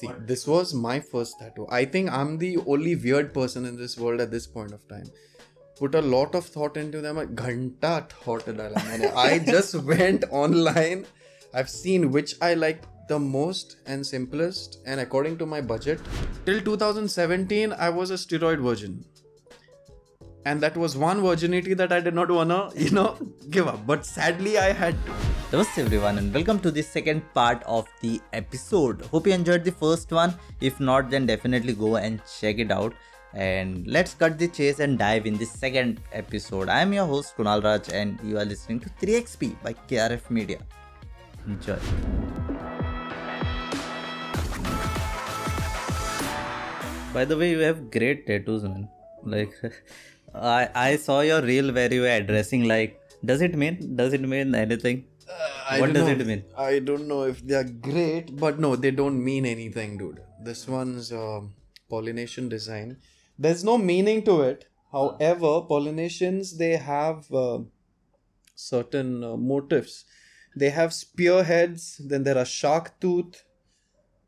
See, what? this was my first tattoo. I think I'm the only weird person in this world at this point of time. Put a lot of thought into them. Ghanta thought I just went online. I've seen which I like the most and simplest, and according to my budget. Till 2017, I was a steroid virgin. And that was one virginity that I did not wanna, you know, give up. But sadly, I had to. Namaste everyone and welcome to the second part of the episode. Hope you enjoyed the first one. If not, then definitely go and check it out. And let's cut the chase and dive in the second episode. I am your host Kunal Raj and you are listening to 3XP by KRF Media. Enjoy. By the way, you have great tattoos, man. Like, I I saw your reel where you were addressing like, does it mean? Does it mean anything? I what does know. it mean? I don't know if they're great, but no, they don't mean anything, dude. This one's uh, Polynesian design. There's no meaning to it. However, Polynesians they have uh, certain uh, motifs. They have spearheads. Then there are shark tooth,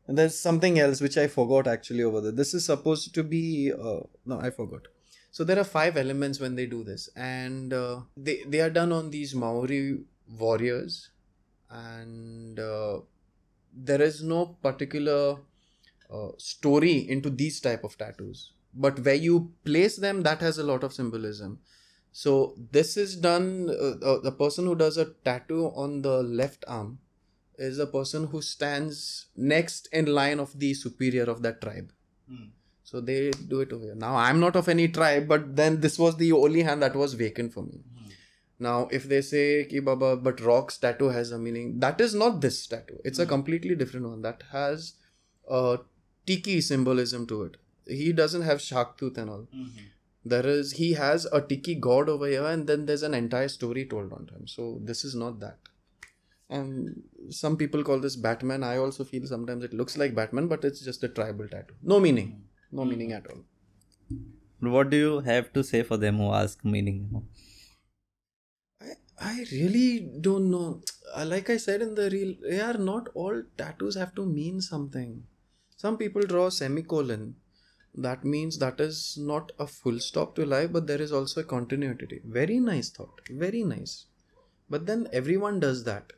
and there's something else which I forgot actually over there. This is supposed to be uh, no, I forgot. So there are five elements when they do this, and uh, they they are done on these Maori warriors, and uh, there is no particular uh, story into these type of tattoos. But where you place them, that has a lot of symbolism. So this is done. Uh, uh, the person who does a tattoo on the left arm is a person who stands next in line of the superior of that tribe. Hmm. So they do it over here. Now I'm not of any tribe, but then this was the only hand that was vacant for me. Hmm. Now, if they say ki baba, but Rock's tattoo has a meaning, that is not this statue. It's a hmm. completely different one that has a tiki symbolism to it. He doesn't have shark tooth and all. There is he has a tiki god over here, and then there's an entire story told on him. So this is not that. And some people call this Batman. I also feel sometimes it looks like Batman, but it's just a tribal tattoo. No meaning. No hmm. meaning at all. What do you have to say for them who ask meaning? I, I really don't know. Like I said in the reel, yeah, not all tattoos have to mean something. Some people draw a semicolon. That means that is not a full stop to life, but there is also a continuity. Very nice thought. Very nice. But then everyone does that.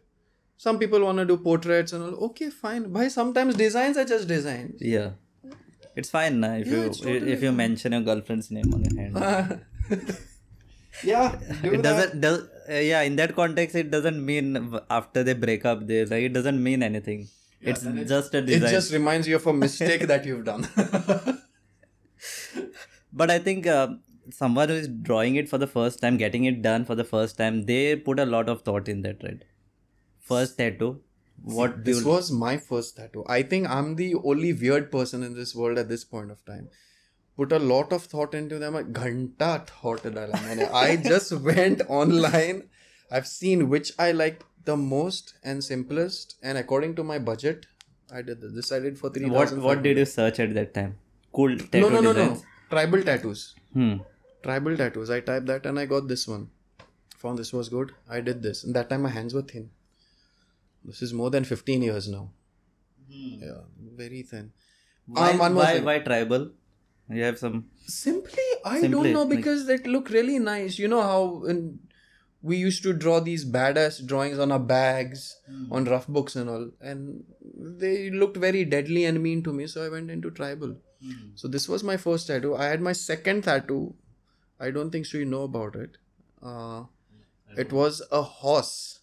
Some people want to do portraits and all. Okay, fine. Why sometimes designs are just designs. Yeah. It's fine na, if Yeah, you totally if you mention your girlfriend's name on your hand. yeah. do it doesn't does uh, yeah in that context it doesn't mean after they break up they like it doesn't mean anything. it's just a design. It just reminds you of a mistake that you've done. but I think uh, someone who is drawing it for the first time, getting it done for the first time, they put a lot of thought in that, right? first tattoo? What See, this you... was my first tattoo. I think I'm the only weird person in this world at this point of time. Put a lot of thought into them. Ghanta thought. I just went online. I've seen which I liked the most and simplest, and according to my budget, I did this. This for three. What What did you search at that time? Cool tattoo no, no, no. No. Tribal tattoos. Hmm. Tribal tattoos. I typed that and I got this one. Found this was good. I did this. And that time my hands were thin. This is more than 15 years now. Yeah, very thin. Why, Um, why, why tribal? You have some. Simply, I Simply, don't know like- because they look really nice. You know how in, we used to draw these badass drawings on our bags, on rough books and all, and they looked very deadly and mean to me. So I went into tribal. So this was my first tattoo. I had my second tattoo. I don't think so you know about it. Uh, it was a horse.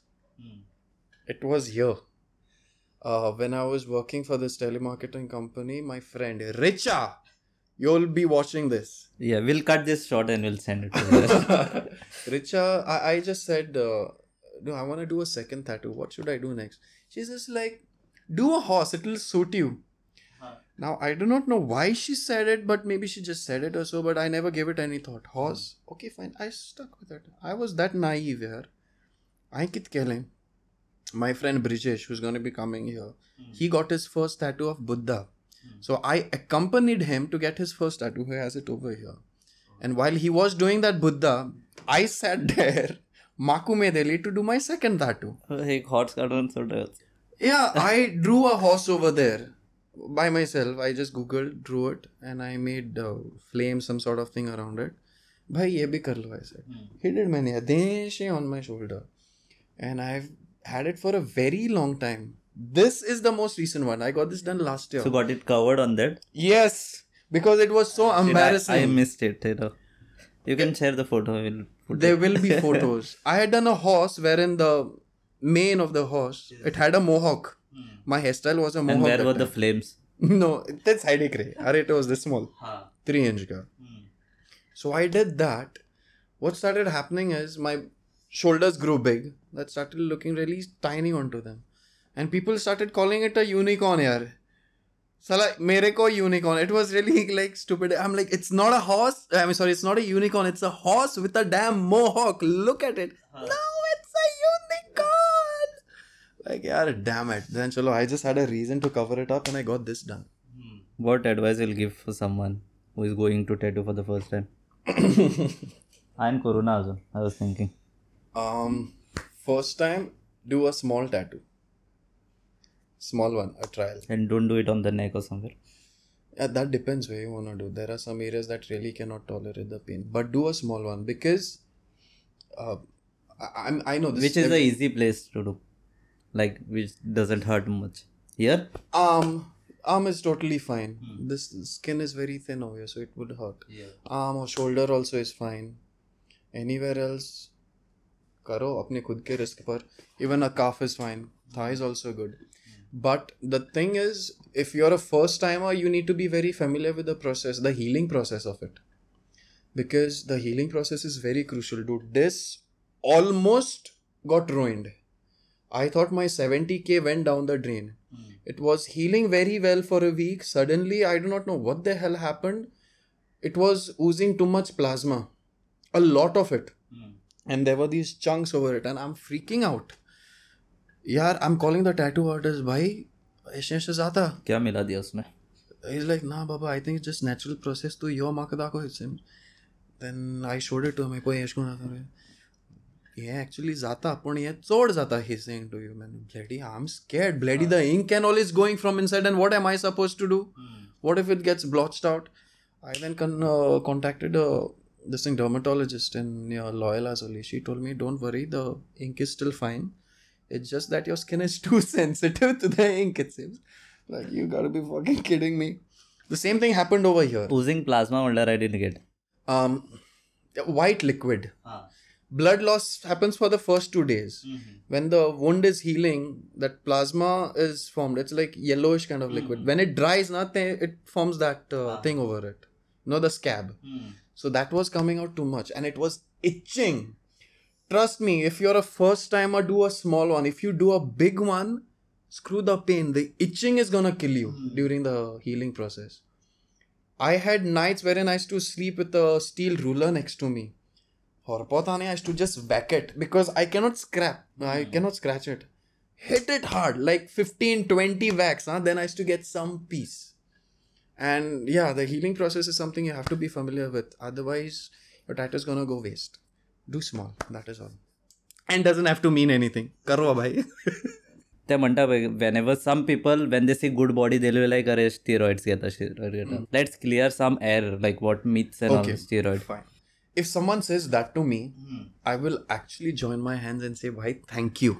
It was here. Uh, when I was working for this telemarketing company, my friend Richa, you'll be watching this. Yeah, we'll cut this short and we'll send it to you. Richa, I, I just said, uh, no, I want to do a second tattoo. What should I do next? She's just like, do a horse, it will suit you. Now, I do not know why she said it, but maybe she just said it or so, but I never gave it any thought. Horse? Okay, fine. I stuck with it. I was that naive here. I kit kelim My friend Brijesh, who's going to be coming here, he got his first tattoo of Buddha. So I accompanied him to get his first tattoo. He has it over here. And while he was doing that Buddha, I sat there, Makume Delhi, to do my second tattoo. एक horse का run sort of- Yeah, I drew a horse over there. by myself. I just googled, drew it, and I made uh, flame some sort of thing around it. Bhai, ye bhi kar lo, I said. He did many. Deshi on my shoulder, and I've had it for a very long time. This is the most recent one. I got this done last year. So got it covered on that. yes, because it was so embarrassing. I, I missed it. You know. You can share the photo. I will put there it. will be photos. I had done a horse wherein the mane of the horse it had a mohawk. Hmm. My hairstyle was a mohawk. And where that were the flames? no, that's high degree. Are it was this small, Huh. three inch ka. Hmm. So I did that. What started happening is my shoulders grew big. That started looking really tiny onto them, and people started calling it a unicorn. Yaar. Sala, mere ko unicorn. It was really like stupid. I'm like, it's not a horse. I mean, sorry, it's not a unicorn. It's a horse with a damn mohawk. Look at it. Uh-huh. No, it's a unicorn. Like, yeah, damn it. Then, chalo, I just had a reason to cover it up, and I got this done. Hmm. What advice you'll give for someone who is going to tattoo for the first time? I'm Corona also. I was thinking. Um, first time, do a small tattoo. Small one, a trial. And don't do it on the neck or somewhere. Yeah, that depends where you wanna do. There are some areas that really cannot tolerate the pain, but do a small one because, uh, I, I'm I know this. Which is the easy place to do? Like which doesn't hurt much. Here? arm arm is totally fine. This skin is very thin over here, so it would hurt. Yeah. Arm or shoulder also is fine. Anywhere else, करो अपने खुद के risk पर. Even a calf is fine. Thigh is also good. But the thing is, if you're a first timer, you need to be very familiar with the process, the healing process of it. Because the healing process is very crucial, dude. This almost got ruined. I thought my 70k went down the drain. It was healing very well for a week. Suddenly, I do not know what the hell happened. It was oozing too much plasma, a lot of it. And there were these chunks over it, and I'm freaking out. यार I am calling the tattoo artist भाई ऐसे ऐसे जाता क्या मिला दिया उसने He's like, nah, Baba, I think it's just natural process to your makadako, it seems. Then I showed it to him. कोई ऐश हे actually जाता पण हे चोड जाता he saying to you man bloody I'm scared bloody the ink and all is going from inside and what am I supposed to do what if it gets blotched out I then con- uh, contacted uh, this thing dermatologist in your Loyola Zoli, she told me, don't worry, the ink is still fine. It's just that your skin is too sensitive to the ink, it seems. Like, you gotta be fucking kidding me. The same thing happened over here. Oozing plasma under I didn't get. Um, white liquid. Ah. Blood loss happens for the first two days. Mm-hmm. When the wound is healing, that plasma is formed. It's like yellowish kind of liquid. Mm-hmm. When it dries, nothing, it forms that uh, ah. thing over it. No, the scab. Mm so that was coming out too much and it was itching. Trust me, if you're a first timer, do a small one. If you do a big one, screw the pain. The itching is gonna kill you hmm. during the healing process. I had nights wherein I used to sleep with a steel ruler next to me. Or I used to just whack it because I cannot scrap. I hmm. cannot scratch it. Hit it hard, like 15, 20 whacks, huh? then I used to get some peace And yeah, the healing process is something you have to be familiar with. Otherwise, your tattoo is gonna go waste. Do small, that is all. And doesn't have to mean anything. Karo bhai. ते म्हणटा पळय whenever some people when they see good body they'll be like अरे steroids घेता steroid घेता let's clear some air like what myths and Okay. all steroid Fine. If someone says that to me, I will actually join my hands and say, Bhai, thank you.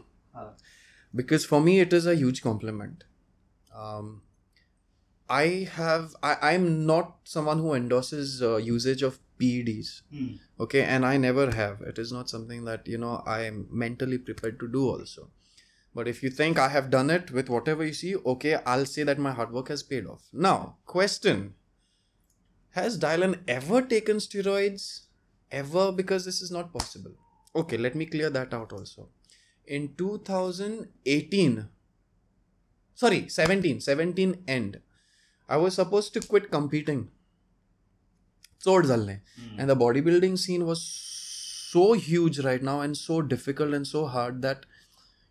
because for me it is a huge compliment um, i have I, i'm not someone who endorses uh, usage of peds okay? And i never have. It is not something that you know i am mentally prepared to do also. But if you think i have done it with whatever you see okay i'll say that my hard work has paid off. Now question. Has dylan ever taken steroids? Ever? Because this is not possible. Okay let me clear that out also. In 2018 sorry 17 17 end I was supposed to quit competing. Sword zalne. Mm. And the bodybuilding scene was so huge right now and so difficult and so hard that,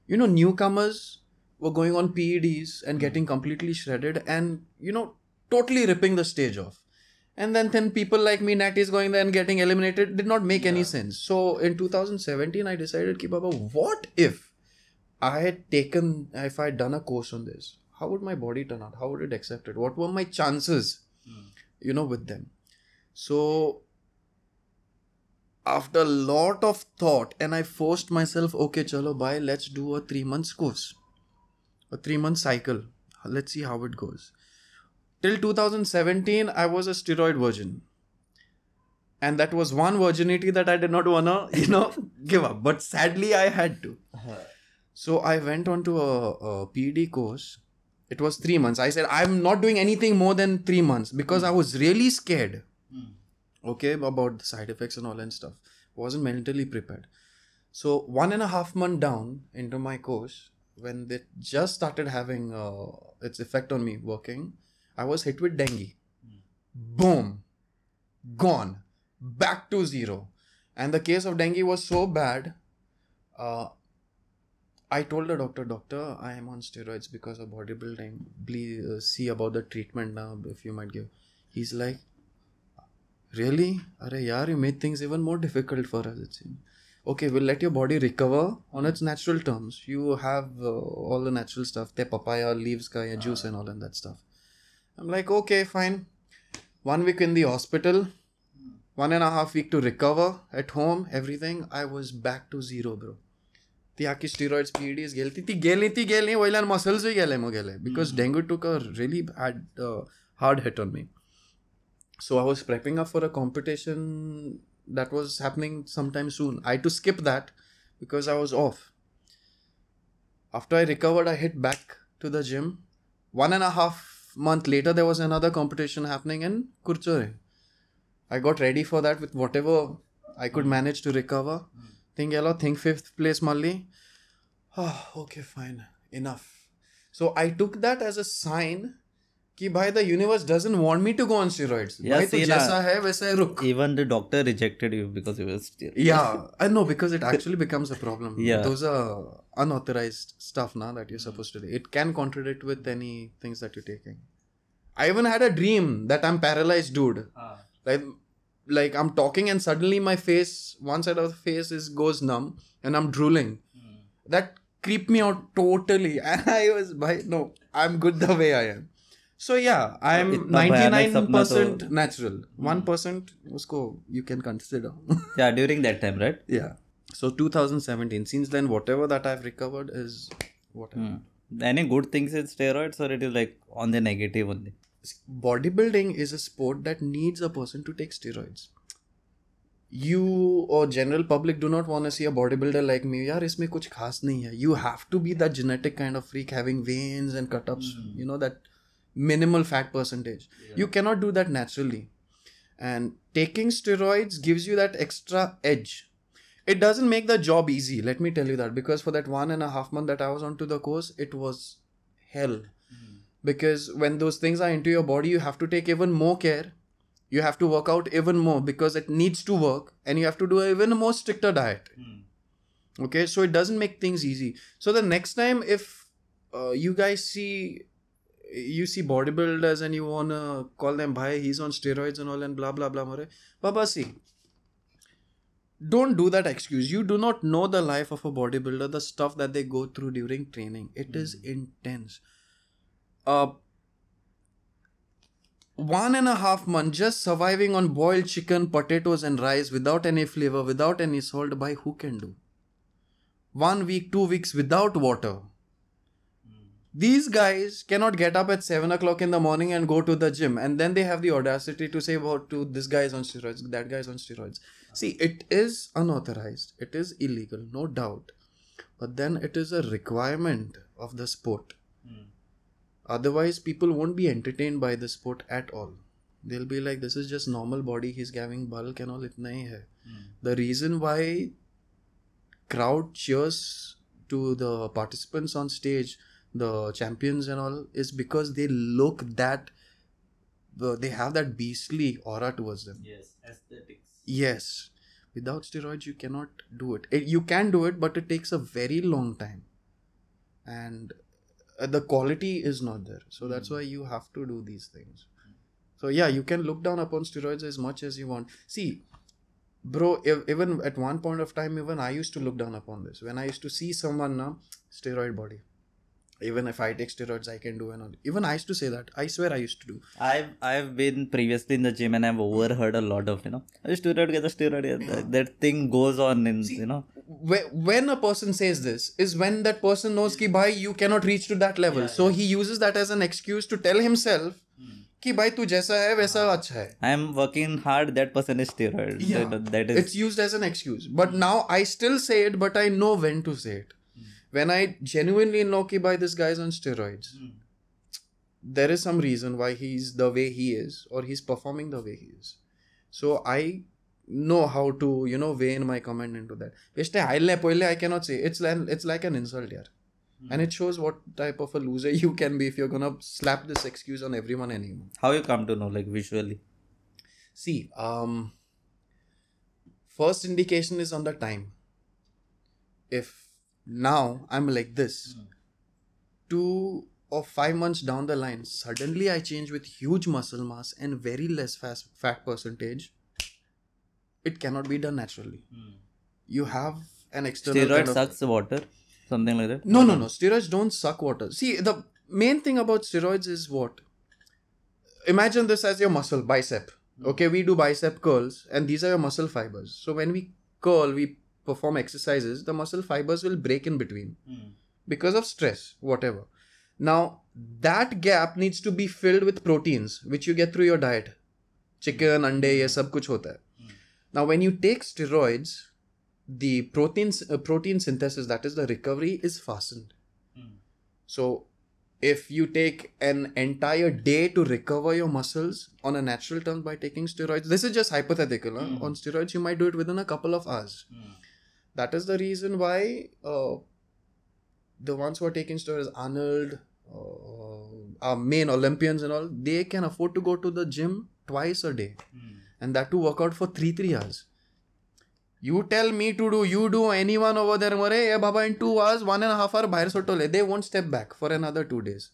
you know, newcomers were going on PEDs and hmm. getting completely shredded and, you know, totally ripping the stage off. And then, then people like me, Natty, is going there and getting eliminated did not make any sense. So in 2017, I decided, Ki Baba, what if I had taken, if I had done a course on this? How would my body turn out? How would it accept it? What were my chances, hmm. you know, with them? So after a lot of thought, and I forced myself, okay, chalo, bye, let's do a three months course, a three month cycle. Let's see how it goes. Till 2017, I was a steroid virgin. And that was one virginity that I did not wanna, you know, give up. But sadly, I had to. Uh-huh. So I went on to a, a PED course. It was three months. I said, I'm not doing anything more than three months because I was really scared. Okay, about the side effects and all and stuff. Wasn't mentally prepared. So one and a half month down into my course, when they just started having uh, its effect on me working, I was hit with dengue. Boom, gone, back to zero. And the case of dengue was so bad. Uh, I told the doctor, doctor, I am on steroids because of bodybuilding. Please uh, see about the treatment now if you might give. He's like, really? Are yaar, you made things even more difficult for us. It seems. Okay, we'll let your body recover on its natural terms. You have uh, all the natural stuff, the papaya leaves, ka, juice and all and that stuff. I'm like, okay, fine. One week in the hospital, one and a half week to recover at home, everything. I was back to zero, bro. ती आखी steroids PDs गेली ती गेली ती गेली वयल्यान मसल्सूय गेले मग गेले because dengue took a really had hard hit on me so I was prepping up for a competition that was happening sometime soon. I had to skip that because I was off. After I recovered, I hit back to the gym. One and a half month later, there was another competition happening in Kurchore. I got ready for that with whatever I could manage to recover. Think yellow, think fifth place Malli. Oh, okay, fine. Enough. So I took that as a sign कि भाई the universe doesn't want me to go on steroids Yeah, भाई तो see ना- जैसा है वैसा है रुक Even the doctor rejected you because you were still. Yeah, I know because it actually becomes a problem. Yeah. Those are unauthorized stuff now that you're supposed to do. It can contradict with any things that you're taking. I even had a dream that I'm paralyzed, dude. Like, like I'm talking and suddenly my face, one side of the face is goes numb and I'm drooling. That creeped me out totally. And I was, bhai, no, I'm good the way I am. So yeah, I'm इतना भयानक सपना 99% तो- natural. 1% उसको you can consider. Yeah, during that time, right? Yeah. So 2017. Since then, whatever that I've recovered is whatever. Hmm. Any good things in steroids or it is like on the negative only? bodybuilding is a sport that needs a person to take steroids. You or general public do not want to see a bodybuilder like me yaar isme kuch khas nahi hai. You have to be that genetic kind of freak having veins and cut ups mm. you know that minimal fat percentage. Yeah. you cannot do that naturally. And taking steroids gives you that extra edge. It doesn't make the job easy let me tell you that because for that one and a half month that i was onto the course it was hell. Because when those things are into your body, you have to take even more care. You have to work out even more because it needs to work, and you have to do an even more stricter diet. Okay, so it doesn't make things easy. So the next time, if uh, you guys see you see bodybuilders and you wanna call them bhai he's on steroids and all and blah blah blah more baba see don't do that excuse you do not know the life of a bodybuilder the stuff that they go through during training it is intense uh one and a half month just surviving on boiled chicken potatoes and rice without any flavor without any salt by who can do? One week two weeks without water. These guys cannot get up at 7 o'clock in the morning and go to the gym and then they have the audacity to say about to this guy is on steroids that guy is on steroids. See it is unauthorized. It is illegal no doubt. But then it is a requirement of the sport otherwise people won't be entertained by the sport at all. They'll be like this is just normal body. He's giving bulk and all. Itna hi hai. The reason why crowd cheers to the participants on stage the champions and all is because they look that uh, they have that beastly aura towards them. Yes, aesthetics. yes. Without steroids you cannot do it. it you can do it but it takes a very long time. And uh, the quality is not there. So that's why you have to do these things. So yeah you can look down upon steroids as much as you want. See bro ev- even at one point of time even i used to look down upon this. When i used to see someone now steroid body. Even if I take steroids, I can do and. Even I used to say that. I swear I used to do. I've I've been previously in the gym and I've overheard a lot of you know "Oh, steroid get the steroid get the-" that thing goes on in you know When a person says this, is when that person knows ki bhai you cannot reach to that level. so he uses that as an excuse to tell himself कि भाई तू जैसा है वैसा अच्छा है I'm working hard that person is steroid Yeah. that, that is it's used as an excuse but now i still say it but i know when to say it when i genuinely know ki bhai this guy is on steroids there is some reason why he's the way he is or he's performing the way he is so i know how to you know weigh in my comment into that. Veshte haile poile i cannot say. It's like it's like an insult here and it shows what type of a loser you can be if you're gonna slap this excuse on everyone anymore. How you come to know like visually? See, um, first indication is on the time. If now I'm like this, two or five months down the line, suddenly I change with huge muscle mass and very less fast, fat percentage, it cannot be done naturally. You have an external steroid kind of- sucks water something like that no, no, no. Steroids don't suck water. See, the main thing about steroids is what? Imagine this as your muscle, bicep. Okay, we do bicep curls, and these are your muscle fibers. So when we curl, we perform exercises, the muscle fibers will break in between because of stress, whatever. Now, that gap needs to be filled with proteins, which you get through your diet. Chicken, ande, ये सब कुछ होता है. now, when you take steroids, the proteins, uh, protein synthesis, that is the recovery, is fastened. So, if you take an entire day to recover your muscles on a natural term by taking steroids, this is just hypothetical. huh? On steroids, you might do it within a couple of hours. That is the reason why uh, the ones who are taking steroids, Arnold, uh, our main Olympians and all, they can afford to go to the gym twice a day, and that to work out for three three hours. You tell me to do, you do anyone over there, mare, yeah, baba, in two hours, one and a half hour, bahar sotole. They won't step back for another two days.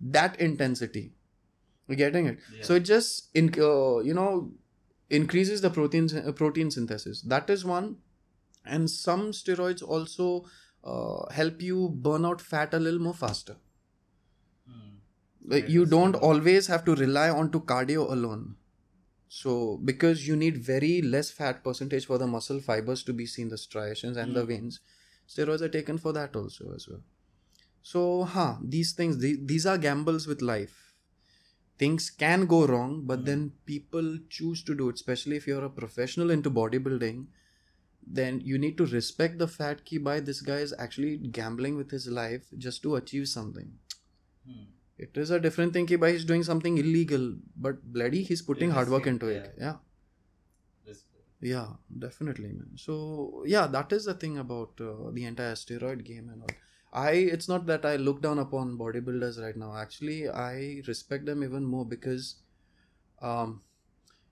That intensity. You getting it? So it just, in, uh, you know, increases the protein, uh, protein synthesis. That is one. And some steroids also uh, help you burn out fat a little more faster. Like you don't always have to rely on to cardio alone. So because you need very less fat percentage for the muscle fibers to be seen, the striations and the hmm. veins, steroids are taken for that also as well. So, huh, these things, these, these are gambles with life. Things can go wrong, but then hmm. people choose to do it, especially if you're a professional into bodybuilding. Then you need to respect the fact ki by this guy is actually gambling with his life just to achieve something. Hmm. It is a different thing ki by he's doing something illegal, but bloody he's putting hard work into it. Yeah. Yeah, definitely, man. So yeah, that is the thing about uh, the entire steroid game and all. I it's not that I look down upon bodybuilders right now. Actually, I respect them even more because, um,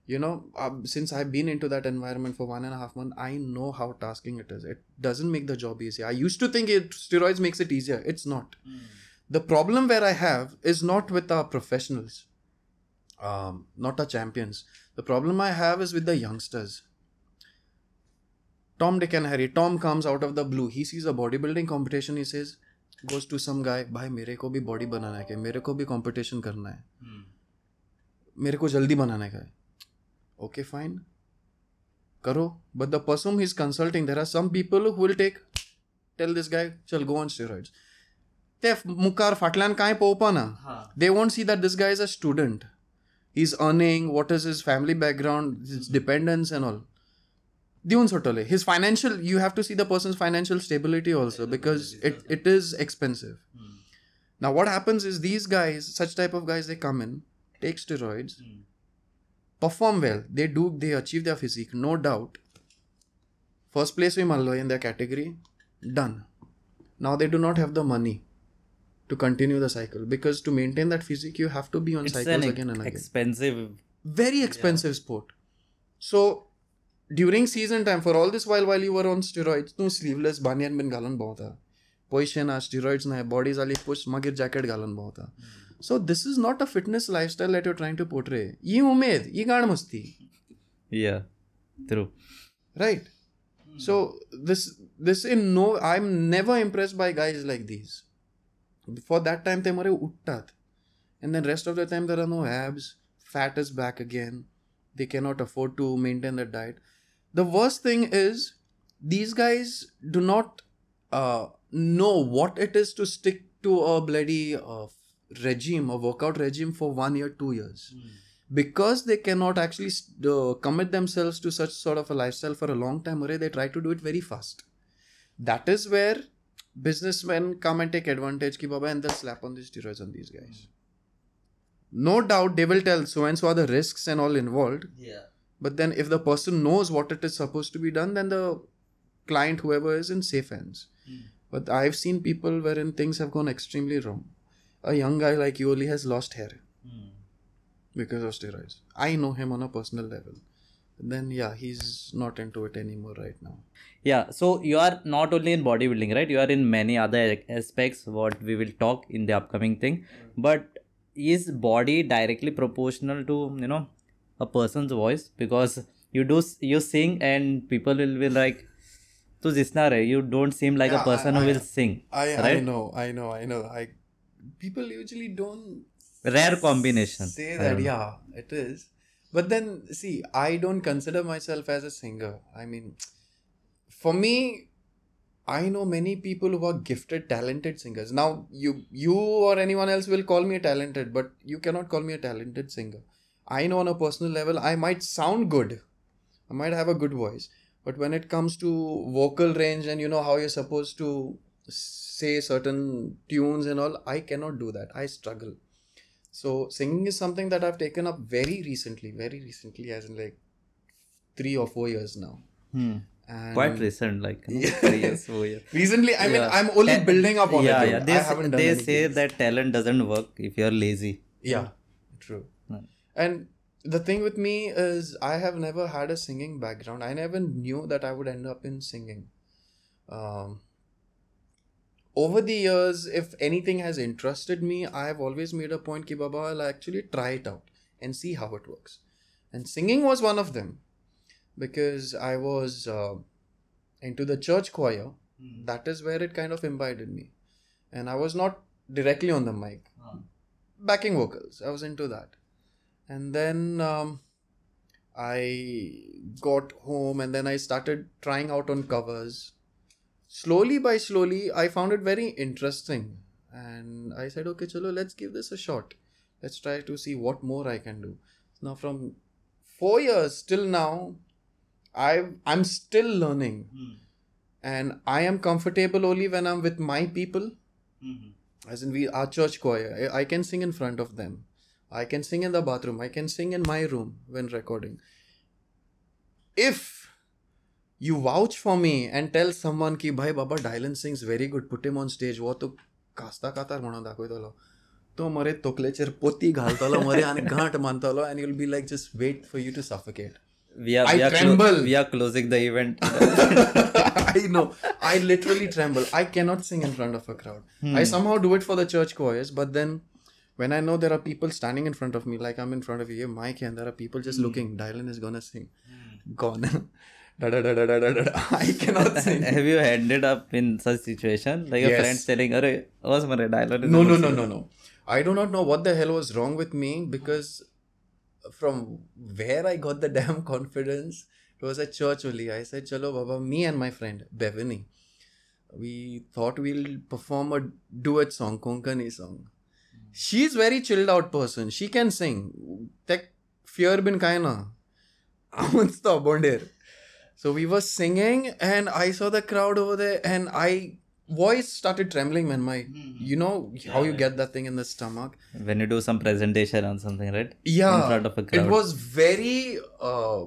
you know, um, since I've been into that environment for one and a half month, I know how tasking it is. It doesn't make the job easy. I used to think it steroids makes it easier. It's not The problem where I have is not with our professionals, um, not our champions. The problem I have is with the youngsters. Tom, Dick, and Harry. Tom comes out of the blue. He sees a bodybuilding competition. He says, goes to some guy, भाई मेरे को भी body बनाना है क्या मेरे को भी competition करना है मेरे को जल्दी बनाने का है ओके फाइन करो but the person he is consulting there are some people who will take tell this guy चल गो ऑन स्टेरॉइड्स ते मुखार फाटल्यान कांय पळोवपा ना they won't see that this guy is a student he's earning what is his family background his dependents and all दिवन सोडटले his financial you have to see the person's financial stability also because it, it is expensive now what happens is these guys such type of guys they come in take steroids perform well they do they achieve their physique no doubt first place we mallo in their category done now they do not have the money to continue the cycle because to maintain that physique you have to be on it's cycles an again and again expensive very expensive sport so during season time for all this while while you were on steroids तूं sleeveless banian been घालून भोंवता पयशे ना steroids ना body जाली push मागीर jacket घालून भोंवता so this is not a fitness lifestyle that your trying to portray ही उमेद ही गाण मस्ती yeah true right so this this in no i'm never impressed by guys like For that time, they mare uttat. And then rest of the time, there are no abs. Fat is back again. They cannot afford to maintain their diet. The worst thing is, these guys do not uh, know what it is to stick to a bloody uh, regime, a workout regime for one year, two years. Because they cannot actually uh, commit themselves to such sort of a lifestyle for a long time, they try to do it very fast. That is where businessmen come and take advantage, ki baba, and they'll slap on the steroids on these guys. No doubt they will tell so and so are the risks and all involved. Yeah. But then, if the person knows what it is supposed to be done, then the client, whoever is in safe hands. Hmm. But I've seen people wherein things have gone extremely wrong. A young guy like you only has lost hair hmm. because of steroids. I know him on a personal level then yeah he's not into it anymore right now. Yeah so you are not only in bodybuilding right? You are in many other aspects what we will talk in the upcoming thing. Mm. But is body directly proportional to you know a person's voice? Because you do you sing and people will be like to jisna you don't seem like yeah, a person I, I, who will sing I, right? I know i know i know. I people usually don't rare combination say that yeah it is but then see i don't consider myself as a singer. I mean for me i know many people who are gifted talented singers. Now you you or anyone else will call me a talented but you cannot call me a talented singer. I know on a personal level i might sound good. I might have a good voice. But when it comes to vocal range and you know how you're supposed to say certain tunes and all i cannot do that. I struggle so singing is something that I've taken up very recently, very recently, as in like three or four years now. Hmm. And quite recent like Yeah. three years four years Recently, I mean, Yeah. I'm only Ta- building up on yeah, it. yeah. They, I s- haven't done they say that talent doesn't work if you're lazy. Yeah, true. Hmm. And the thing with me is, I have never had a singing background. I never knew that I would end up in singing. Um, over the years, if anything has interested me, I have always made a point, ki Baba, I'll actually try it out and see how it works. And singing was one of them because I was uh, into the church choir. That is where it kind of imbibed in me. And I was not directly on the mic, backing vocals. I was into that. And then um, I got home and then I started trying out on covers. Slowly by slowly, I found it very interesting. And I said, okay, chalo, let's give this a shot. Let's try to see what more I can do. Now, from four years till now, I I'm still learning, hmm. and I am comfortable only when I'm with my people. Mm-hmm. As in we our church choir I, I can sing in front of them. I can sing in the bathroom. I can sing in my room when recording. If you vouch for me and tell someone ki bhai baba dylan sings very good put him on stage वो तो कास्ता कातार म्हणून दाखवतलो तो मरे तोकलेचेर पोती घालतलो मरे आनी घांट मानतलो and you'll be like just wait for you to suffocate We are I we are, tremble. we are closing the event. I know. I literally tremble. I cannot sing in front of a crowd. I somehow do it for the church choirs, but then when I know there are people standing in front of me, like I'm in front of you, Mike, and there are people just looking, Dylan is gonna sing. Gone. da, da, da, da, da, da, da. I cannot sing. Have you ended up in such situation? Like your friend telling, Are, was my dialogue? No, no, no, no, no. I do not know what the hell was wrong with me because from where I got the damn confidence, it was at church only. I said, Chalo, Baba, me and my friend, Bevani, we thought we'll perform a duet song, Konkani song. She's very chilled out person. She can sing. Tek fear bin kaina. Amunsta bondir. So we were singing and I saw the crowd over there and I voice started trembling when my hmm. you know how you get that thing in the stomach. When you do some presentation on something, right? Yeah. In front of a It was very uh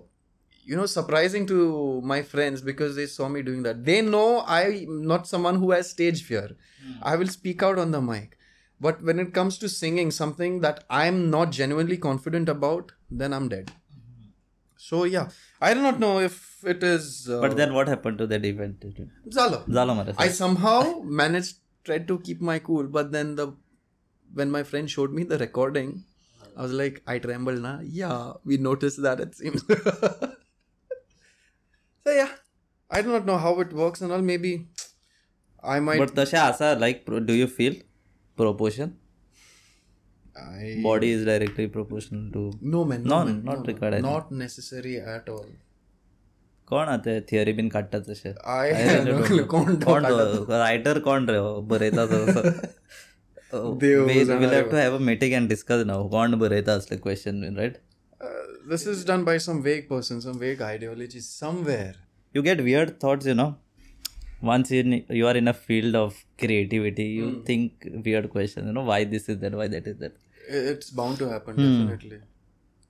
you know surprising to my friends because they saw me doing that. They know I'm not someone who has stage fear. Hmm. I will speak out on the mic. But when it comes to singing something that I'm not genuinely confident about, then I'm dead. Hmm. So yeah, I do not know if it is. Uh, But then what happened to that event? Zalo. Mara. I somehow managed tried to keep my cool, but then the when my friend showed me the recording, I was like, I trembled na. Yeah, we noticed that it seems. so yeah, I do not know how it works and all. Maybe I might. But Tasha Asa, like, do you feel proportion I body is directly proportional to no man, No, no, man, not no, required, I not necessary at all. कोण आता theory been काडटा तशे I have no clue. कोण तो कोण writer कोण रे हो बरयता तो देव विल जाणारे have to have a meeting and discuss नाव कोण बरयता असले question been right Uh, this is done by some vague person, some vague ideology somewhere. you get weird thoughts you know once in, you are in a field of creativity you think weird questions you know why this is that why that is that It's bound to happen, Hmm. definitely.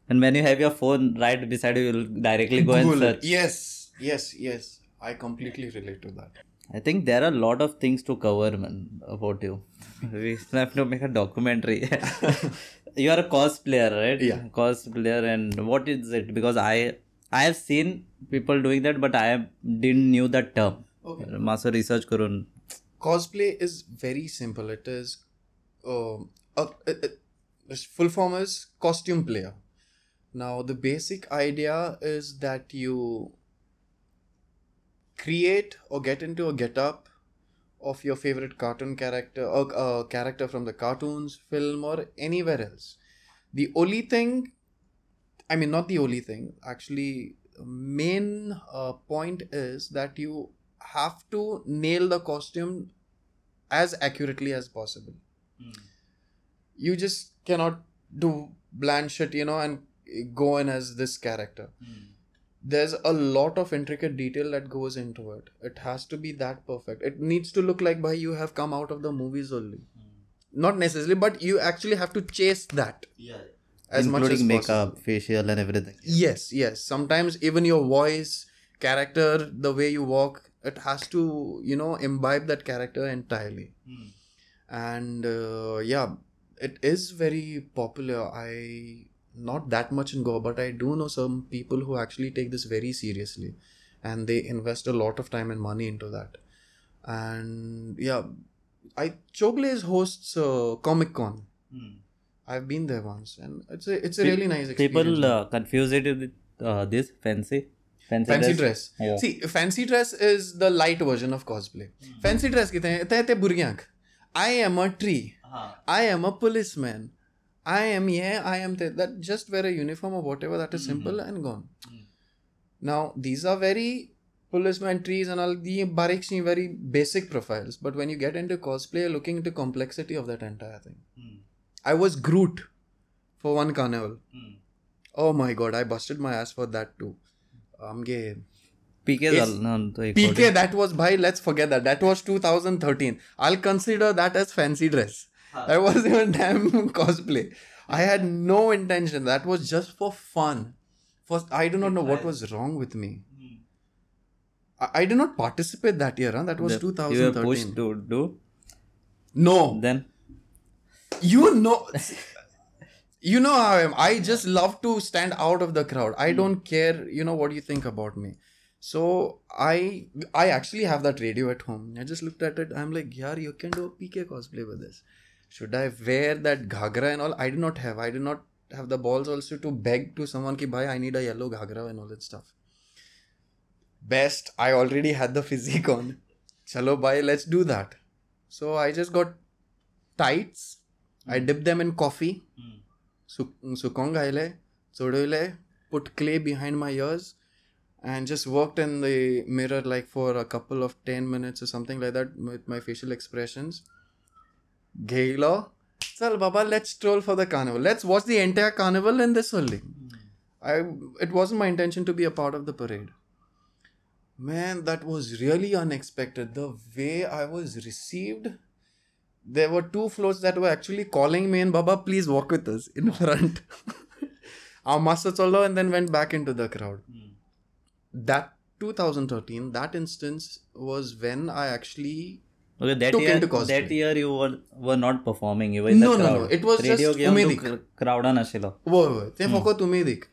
and when you have your phone right beside you you'll directly go and search. Yes, yes, yes. I completely relate to that. i think there are a lot of things to cover man about you we have to make a documentary you are a cosplayer right Yeah. cosplayer and what is it because i i have seen people doing that but i didn't knew that term master research करून Cosplay is very simple. It is, um, a, it, it- its full form is costume player. Now, the basic idea is that you create or get into a get up of your favorite cartoon character or a character from the cartoons, film, or anywhere else. The only thing, I mean, not the only thing, actually, main uh, point is that you have to nail the costume as accurately as possible. Hmm. You just cannot do bland shit, you know, and go in as this character. Hmm. There's a lot of intricate detail that goes into it. It has to be that perfect. It needs to look like by you have come out of the movies only. Hmm. Not necessarily, but you actually have to chase that as much as including possible. makeup facial and everything Yes, yes. Sometimes even your voice, character, the way you walk, it has to, you know, imbibe that character entirely. And uh, yeah, it is very popular. I not that much in Goa, but I do know some people who actually take this very seriously, and they invest a lot of time and money into that. And yeah, I Chogles hosts uh, Comic Con. I've been there once, and it's a it's a really nice experience. people uh, confuse it with uh, this fancy fancy, fancy dress. Yeah. See, fancy dress is the light version of cosplay. Fancy dress कितें ते ते भुरग्यांक. I am a tree. I am a policeman. I am yeah, I am that. That just wear a uniform or whatever. That is simple and gone. Now these are very policeman trees and all the barikshi very basic profiles. But when you get into cosplay, you're looking into complexity of that entire thing. I was Groot for one carnival. Oh my god, I busted my ass for that too. I'm gay. PK It's- झालं ना तो एक PK, that was by let's forget that. That was 2013. I'll consider that as fancy dress. That was even damn cosplay. I had no intention. That was just for fun. For I do not know what was wrong with me. I, I did not participate that year. Huh? That was you were pushed 2013. to do No, then you know. you know how I am. I just love to stand out of the crowd. I hmm. don't care, you know, what you think about me. So I I actually have that radio at home. I just looked at it. I'm like, yeah, you can do a PK cosplay with this. Should I wear that ghagra and all? I do not have. I do not have the balls also to beg to someone ki bhai, I need a yellow ghagra and all that stuff. Best, I already had the physique on. Chalo bhai, let's do that. So I just got tights. I hmm. dipped them in coffee. Hmm. Suk- mm, sukong gaile, chodoile, put clay behind my ears, and just worked in the mirror like for a couple of 10 minutes or something like that with my facial expressions. Gailo, Chal Baba, let's stroll for the carnival. Let's watch the entire carnival in this only. I it wasn't my intention to be a part of the parade. Man, that was really unexpected. The way I was received, there were two floors that were actually calling me and Baba, please walk with us in front. Our master solo and then went back into the crowd. Mm. That 2013, that instance was when I actually okay, that took year, into cosplay. That year you were, were not performing, you were in no, the crowd. No, no, it was Radio just umedik. crowd on ashilo. Wo, mm. umedik.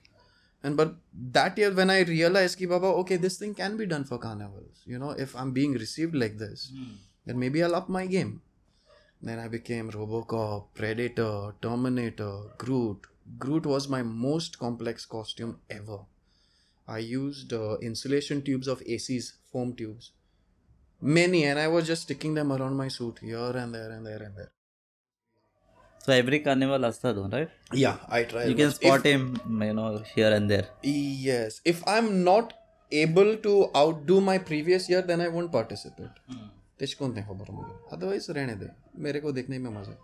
And but that year when I realized ki Baba, okay, this thing can be done for carnivals. You know, if I'm being received like this, mm. then maybe I'll up my game. Then I became Robocop, Predator, Terminator, Groot. Groot was my most complex costume ever. I used uh, insulation tubes of ACs, foam tubes. Many, and I was just sticking them around my suit here and there and there and there. So every carnival asta though, right? Yeah, I try. You can spot if, him, you know, here and there. Yes. If I'm not able to outdo my previous year, then I won't participate. Mm. तेच कोणते खबर मुझे otherwise रहने दे मेरे को देखने में मजा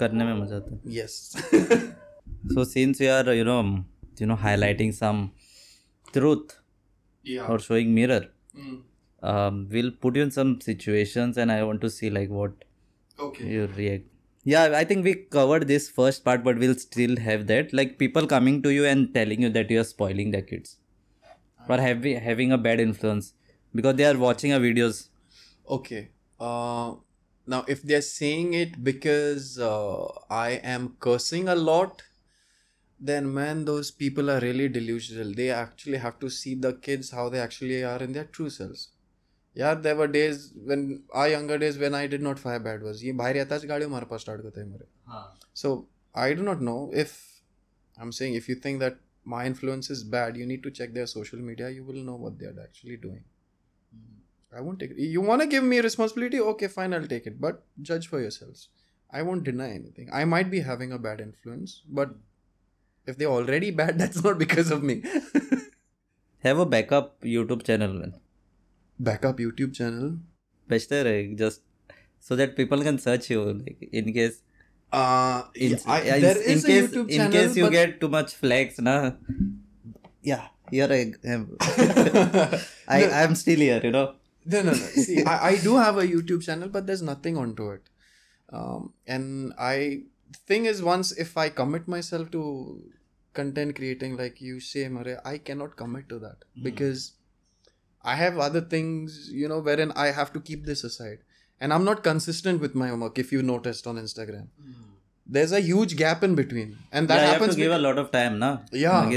करने में मजा आता है. Yes So since you are, you know, you know, highlighting some truth yeah or showing mirror, Mm. um, we'll put you in some situations, and I want to see like what okay you react. Yeah, I think we covered this first part, but we'll still have that. Like people coming to you and telling you that you are spoiling their kids, or having having a bad influence because they are watching our videos. okay uh now if they're saying it because uh, i am cursing a lot then man those people are really delusional they actually have to see the kids how they actually are in their true selves yeah there were days when our younger days when i did not fire bad was ये बाहर आता गाड़ी हमारे पास start करते हैं मेरे so i do not know if i'm saying if you think that my influence is bad you need to check their social media you will know what they are actually doing I won't take it. You want to give me responsibility? Okay, fine, I'll take it. But judge for yourselves. I won't deny anything. I might be having a bad influence, but if they're already bad, that's not because of me. Have a backup YouTube channel, man. Backup YouTube channel. Best है just so that people can search you like in case Uh, in, I, in, there in is a case YouTube in case you but- get too much flags, na. Yeah, here I am. I I am still here, you know. No, no, no. See, I, I do have a YouTube channel, but there's nothing onto it. Um, and I thing is, once if I commit myself to content creating, like you say, Mare, I cannot commit to that mm. because I have other things, you know, wherein I have to keep this aside. And I'm not consistent with my homework. If you noticed on Instagram. Mm. there's a huge gap in between and that yeah, happens you have to give a lot of time na yeah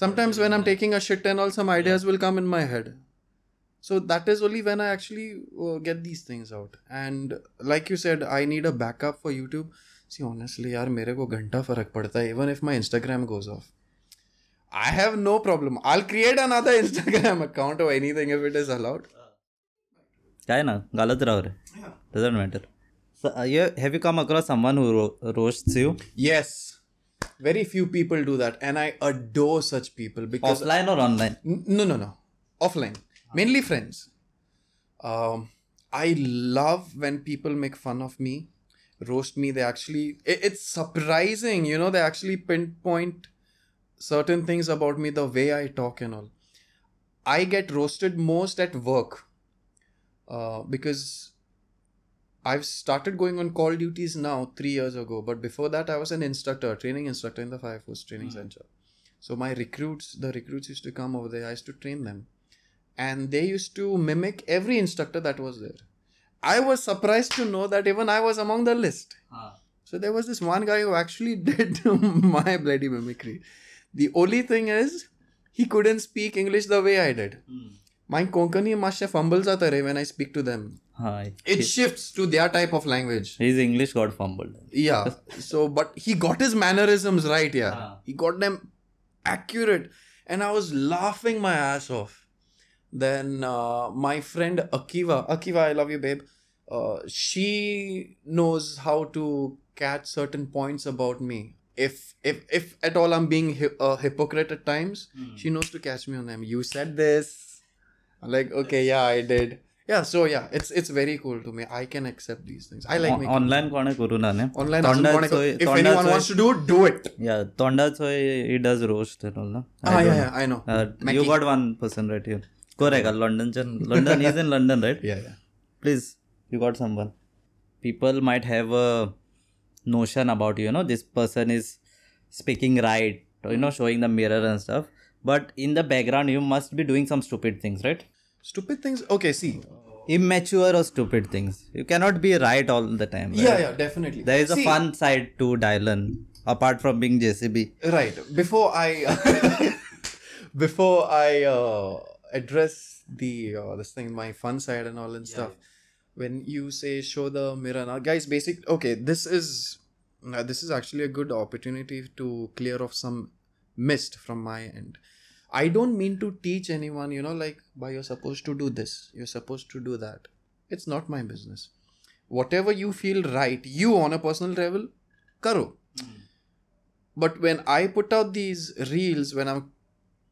sometimes when i'm taking a shit and all some ideas yeah. will come in my head so that is only when i actually uh, get these things out and like you said i need a backup for youtube see honestly यार मेरे को घंटा फर्क पड़ता है even if my instagram goes off i have no problem i'll create another instagram account or anything if it is allowed काय ना घालत राव रे doesn't matter. So, uh, you, have you come across someone who ro- roasts you yes very few people do that and i adore such people because offline or online? N- No, no, no. Offline. Mainly friends. Um, I love when people make fun of me, roast me. They actually, i- it's surprising, you know, they actually pinpoint certain things about me, the way I talk and all. I get roasted most at work uh, because I've started going on call duties now three years ago, but before that, I was an instructor, training instructor in the Fire Force Training Center. So my recruits, the recruits used to come over there. I used to train them, and they used to mimic every instructor that was there. I was surprised to know that even I was among the list. So there was this one guy who actually did my bloody mimicry. The only thing is, he couldn't speak English the way I did. My Konkani masha fumbles out when I speak to them. हाँ It shifts to their type of language. his English got fumbled. Yeah. So, but he got his mannerisms right. Yeah. Ah. He got them accurate, and I was laughing my ass off. Then uh, my friend Akiva, Akiva, I love you, babe. Uh, she knows how to catch certain points about me. If if if at all I'm being hi- a hypocrite at times, she knows to catch me on them. You said this. I'm like, okay, yeah, I did. Yeah, so yeah, it's it's very cool to me. I can accept these things. I like making online कोणे करू ना ने online. doesn't wanna go- तोंडाचो- if anyone wants to do it, do it. yeah तोंडाचो he does roast and all ना Ah, I yeah, don't yeah, I know. know. Uh, you got one person right here correct London London is in London right Yeah, yeah. please you got someone people might have a notion about you you know this person is speaking right you know showing the mirror and stuff but in the background you must be doing some stupid things right Stupid things. Okay, see. immature or stupid things you cannot be right all the time right? Yeah, yeah, definitely. there is a fun side to Dylan apart from being JCB Right. Before I, before I uh, address the uh, this thing, my fun side and all and stuff. When you say show the mirror, now guys, basic. Okay, this is uh, this is actually a good opportunity to clear off some mist from my end. I don't mean to teach anyone, you know, like, by you're supposed to do this, you're supposed to do that. It's not my business. whatever you feel right you on a personal level karo but when i put out these reels when i'm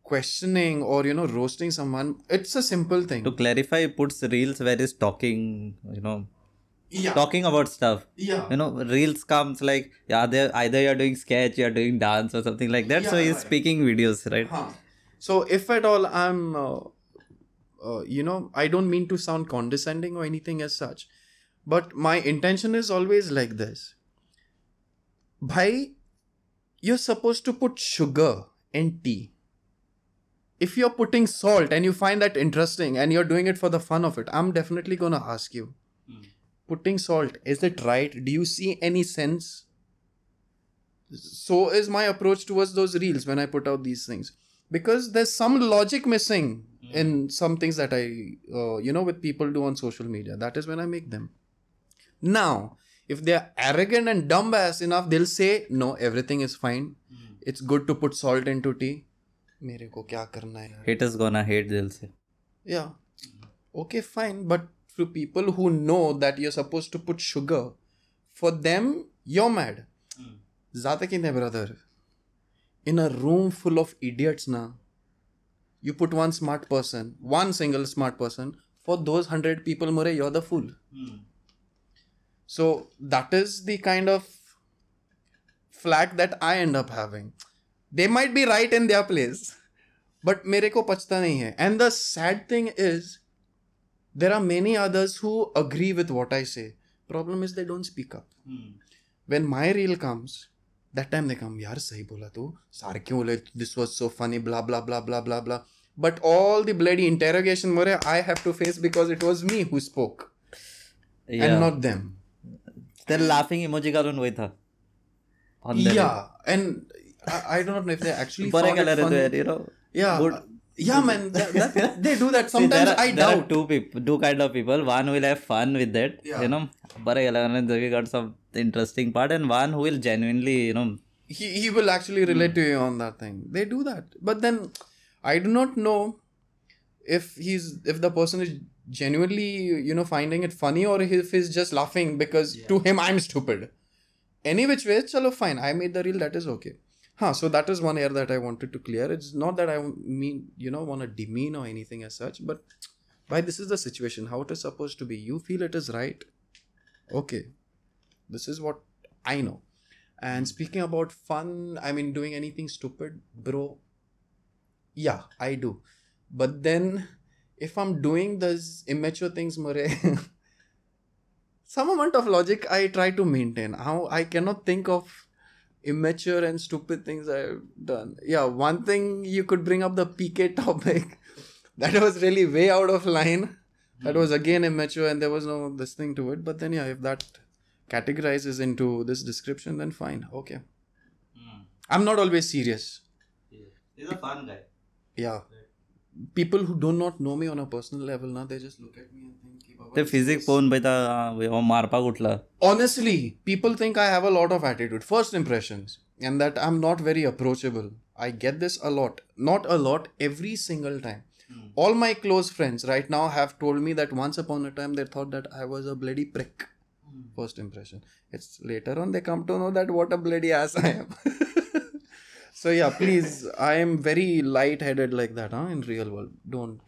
questioning or you know roasting someone it's a simple thing To clarify, puts reels where he's talking, you know, yeah talking about stuff. yeah You know, reels comes like yeah, they either you're doing sketch, you're doing dance or something like that. so he's right. speaking videos, right? Huh. So if at all I'm, uh, uh, you know, I don't mean to sound condescending or anything as such, but my intention is always like this. Bhai, you're supposed to put sugar in tea. If you're putting salt and you find that interesting and you're doing it for the fun of it, I'm definitely gonna ask you. Hmm. Putting salt, is it right? Do you see any sense? So is my approach towards those reels when I put out these things because there's some logic missing hmm. in some things that I, uh, you know, with people do on social media. That is when I make them. Now, if they're arrogant and dumbass enough, they'll say, no, everything is fine. Hmm. It's good to put salt into tea. मेरे को क्या करना है haters gonna hate दिल से। या okay fine but for people who know that you are suppose to put sugar for them your mad ज़्यादा किन है brother in a room full of idiots ना you put one smart person one single smart person for those hundred people more you are the fool so that is the kind of flat that I end of having they might be right in their place but मेरे को पछता नहीं है। And the sad thing is there are many others who agree with what I say problem is they don't speak up when my reel comes that time they come यार सही बोला तू। सार क्यों बोले? This was so funny blah blah blah blah blah blah but all the bloody interrogation more I have to face because it was me who spoke and not them their laughing emoji का रोन वही था। Yeah and I, I don't know if they actually. found it funny. There, you know. Yeah. Good. Uh, yeah, man, that, that, they do that. Sometimes See, are, I doubt. two people, two kind of people. One will have fun with that, yeah. you know. But i got some interesting part, and one who will genuinely, you know, he he will actually relate to you on that thing. They do that, but then I do not know if he's if the person is genuinely you know finding it funny or if he's just laughing because yeah. to him I'm stupid. Any which way, chalo fine. I made the reel. That is okay. Huh, so that is one air that I wanted to clear. It's not that I mean, you know, want to demean or anything as such, but why this is the situation, how it is supposed to be. You feel it is right. Okay. This is what I know. And speaking about fun, I mean, doing anything stupid, bro, yeah, I do. But then, if I'm doing those immature things, Murray, some amount of logic I try to maintain. How I cannot think of immature and stupid things I've done. Yeah, one thing you could bring up the PK topic. that was really way out of line. That was again immature and there was no this thing to it. But then yeah, if that categorizes into this description, then fine. Okay. Hmm. I'm not always serious. he's a fun guy. Yeah. People who do not know me on a personal level now, they just look at me and think, "Ki Baba, ते this physique is-" पाहून बैठा मारपाक उठला Honestly, people think I have a lot of attitude. First impressions. And that I'm not very approachable. I get this a lot. Not a lot, every single time. All my close friends right now have told me that once upon a time they thought that I was a bloody prick. First impression. It's later on they come to know that what a bloody ass I am. so yeah, please, I am very light-headed like that, huh? In real world. Don't.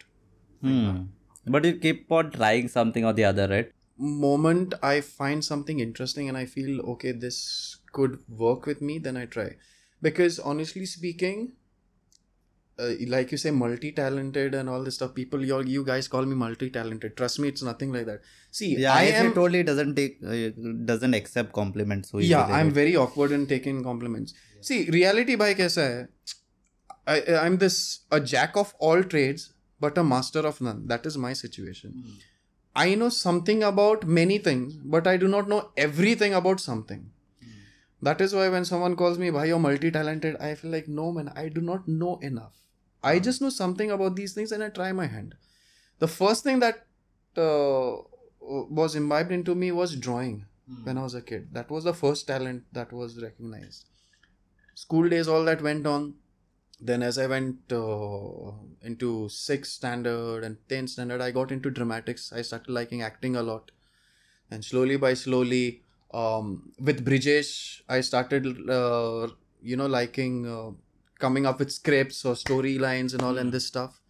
hmm. but you keep on trying something or the other right moment I find something interesting and I feel okay, this could work with me, then I try. Because honestly speaking, uh, like you say, multi-talented and all this stuff. People, you you guys call me multi-talented. Trust me, it's nothing like that. See, yeah I am. totally doesn't take uh, doesn't accept compliments so yeah, I'm right? very awkward in taking compliments. See, reality by kaisa hai? I, I'm this a jack of all trades, but a master of none. That is my situation. Hmm. I know something about many things, but I do not know everything about something. Hmm. That is why when someone calls me, "Bhai, you're multi-talented," I feel like, no, man, I do not know enough. I hmm. just know something about these things, and I try my hand. The first thing that uh, was imbibed into me was drawing when I was a kid. That was the first talent that was recognized. School days, all that went on. Then, as I went uh, into sixth standard and tenth standard, I got into dramatics. I started liking acting a lot. and slowly by slowly, um, with Brijesh, I started, uh, you know, liking uh, coming up with scripts or storylines and all and this stuff.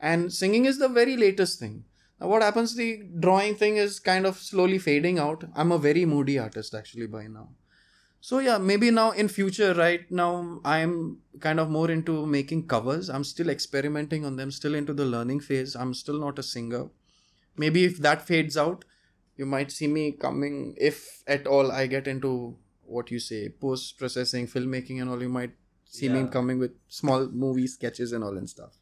And singing is the very latest thing. Now, what happens? The drawing thing is kind of slowly fading out. I'm a very moody artist actually by now. So yeah, maybe now in future, right now I'm kind of more into making covers. I'm still experimenting on them, still into the learning phase. I'm still not a singer. Maybe if that fades out, you might see me coming if at all I get into what you say, post processing, filmmaking and all, you might see me coming with small movie sketches and all and stuff.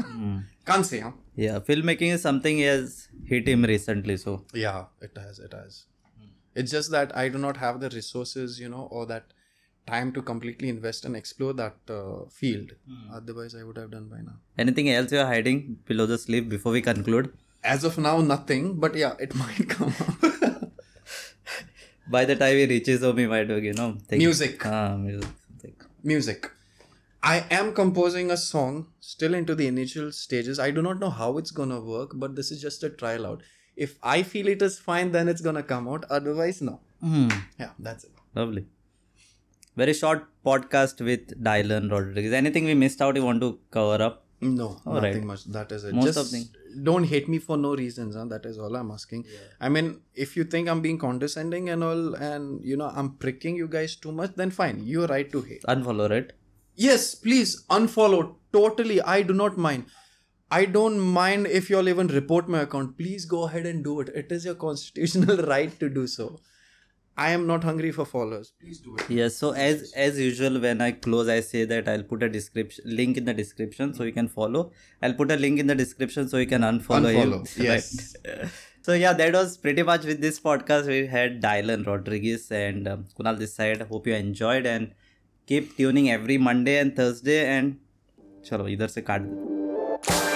Hmm. Can't say, huh? Yeah, filmmaking is something he has hit him recently. So Yeah, it has. It has. It's just that I do not have the resources, you know, or that time to completely invest and explore that uh, field. Otherwise, I would have done by now. anything else you are hiding below the sleeve before we conclude? As of now, nothing. But yeah, it might come up. By the time he reaches home, he might you know think, Music. Ah, music. Music. I am composing a song still into the initial stages. I do not know how it's gonna work, but this is just a trial out. If I feel it is fine, then it's gonna come out. Otherwise, no. Hmm. Yeah, that's it. Lovely. Very short podcast with Dylan Rodriguez. Anything we missed out you want to cover up? No, All nothing right. much. That is it. Most Just of thing- don't hate me for no reasons. Huh? That is all I'm asking. I mean, if you think I'm being condescending and all, and you know I'm pricking you guys too much, then fine. You're right to hate. Unfollow it. Yes, please unfollow. Totally, I do not mind. I don't mind if you'll even report my account. Please go ahead and do it. It is your constitutional right to do so. I am not hungry for followers. Please do it. Yes. So as as usual, when I close, I say that I'll put a description link in the description so you can follow. I'll put a link in the description so you can unfollow, Unfollow. him. Yes. Right. So yeah, that was pretty much with this podcast. We had Dylan Rodriguez and um, Kunal this side. Hope you enjoyed and keep tuning every Monday and Thursday. And चलो इधर से काट दो